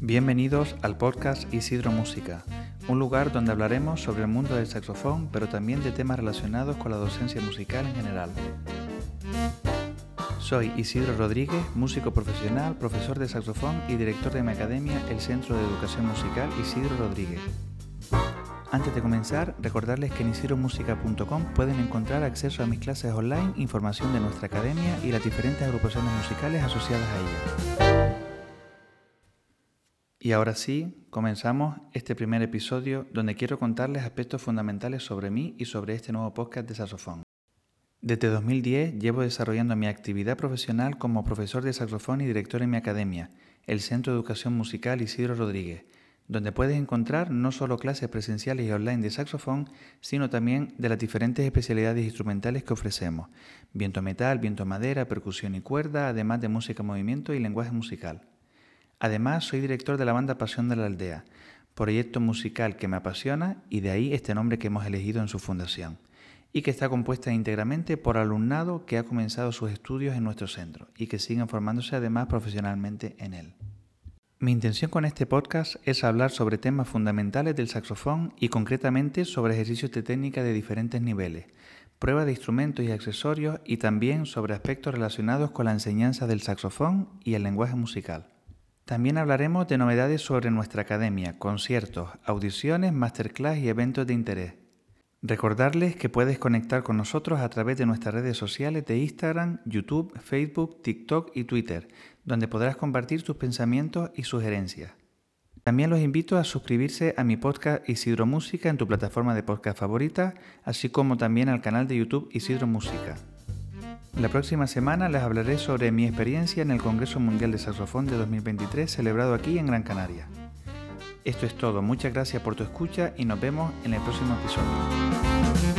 Bienvenidos al podcast Isidro Música, un lugar donde hablaremos sobre el mundo del saxofón, pero también de temas relacionados con la docencia musical en general. Soy Isidro Rodríguez, músico profesional, profesor de saxofón y director de mi academia, el Centro de Educación Musical Isidro Rodríguez. Antes de comenzar, recordarles que en isidromusica.com pueden encontrar acceso a mis clases online, información de nuestra academia y las diferentes agrupaciones musicales asociadas a ella. Y ahora sí, comenzamos este primer episodio donde quiero contarles aspectos fundamentales sobre mí y sobre este nuevo podcast de saxofón. Desde 2010 llevo desarrollando mi actividad profesional como profesor de saxofón y director en mi academia, el Centro de Educación Musical Isidro Rodríguez, donde puedes encontrar no solo clases presenciales y online de saxofón, sino también de las diferentes especialidades instrumentales que ofrecemos, viento metal, viento madera, percusión y cuerda, además de música movimiento y lenguaje musical. Además, soy director de la banda Pasión de la Aldea, proyecto musical que me apasiona y de ahí este nombre que hemos elegido en su fundación, y que está compuesta íntegramente por alumnado que ha comenzado sus estudios en nuestro centro y que siguen formándose además profesionalmente en él. Mi intención con este podcast es hablar sobre temas fundamentales del saxofón y concretamente sobre ejercicios de técnica de diferentes niveles, prueba de instrumentos y accesorios y también sobre aspectos relacionados con la enseñanza del saxofón y el lenguaje musical. También hablaremos de novedades sobre nuestra academia, conciertos, audiciones, masterclass y eventos de interés. Recordarles que puedes conectar con nosotros a través de nuestras redes sociales de Instagram, YouTube, Facebook, TikTok y Twitter, donde podrás compartir tus pensamientos y sugerencias. También los invito a suscribirse a mi podcast Isidro Música en tu plataforma de podcast favorita, así como también al canal de YouTube Isidro Música. La próxima semana les hablaré sobre mi experiencia en el Congreso Mundial de Saxofón de 2023 celebrado aquí en Gran Canaria. Esto es todo, muchas gracias por tu escucha y nos vemos en el próximo episodio.